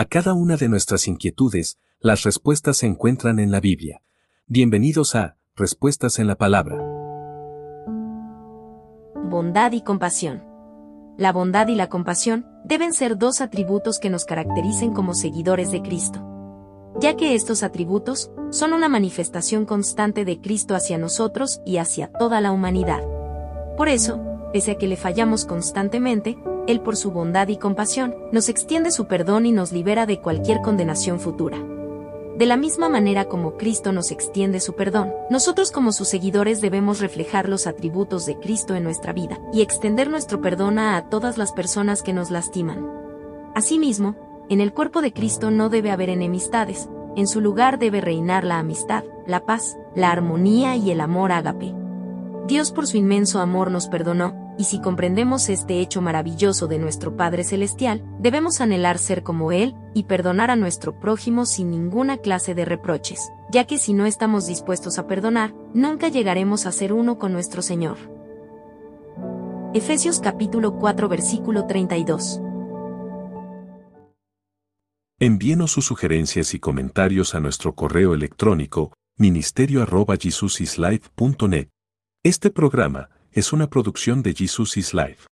A cada una de nuestras inquietudes, las respuestas se encuentran en la Biblia. Bienvenidos a Respuestas en la Palabra. Bondad y compasión. La bondad y la compasión deben ser dos atributos que nos caractericen como seguidores de Cristo. Ya que estos atributos son una manifestación constante de Cristo hacia nosotros y hacia toda la humanidad. Por eso, pese a que le fallamos constantemente, Él por su bondad y compasión, nos extiende su perdón y nos libera de cualquier condenación futura. De la misma manera como Cristo nos extiende su perdón, nosotros como sus seguidores debemos reflejar los atributos de Cristo en nuestra vida y extender nuestro perdón a todas las personas que nos lastiman. Asimismo, en el cuerpo de Cristo no debe haber enemistades, en su lugar debe reinar la amistad, la paz, la armonía y el amor ágape. Dios por su inmenso amor nos perdonó, y si comprendemos este hecho maravilloso de nuestro Padre Celestial, debemos anhelar ser como Él, y perdonar a nuestro prójimo sin ninguna clase de reproches, ya que si no estamos dispuestos a perdonar, nunca llegaremos a ser uno con nuestro Señor. Efesios capítulo 4 versículo 32 Envíenos sus sugerencias y comentarios a nuestro correo electrónico ministerio.jesusislife.net. Este programa es una producción de Jesus is Life.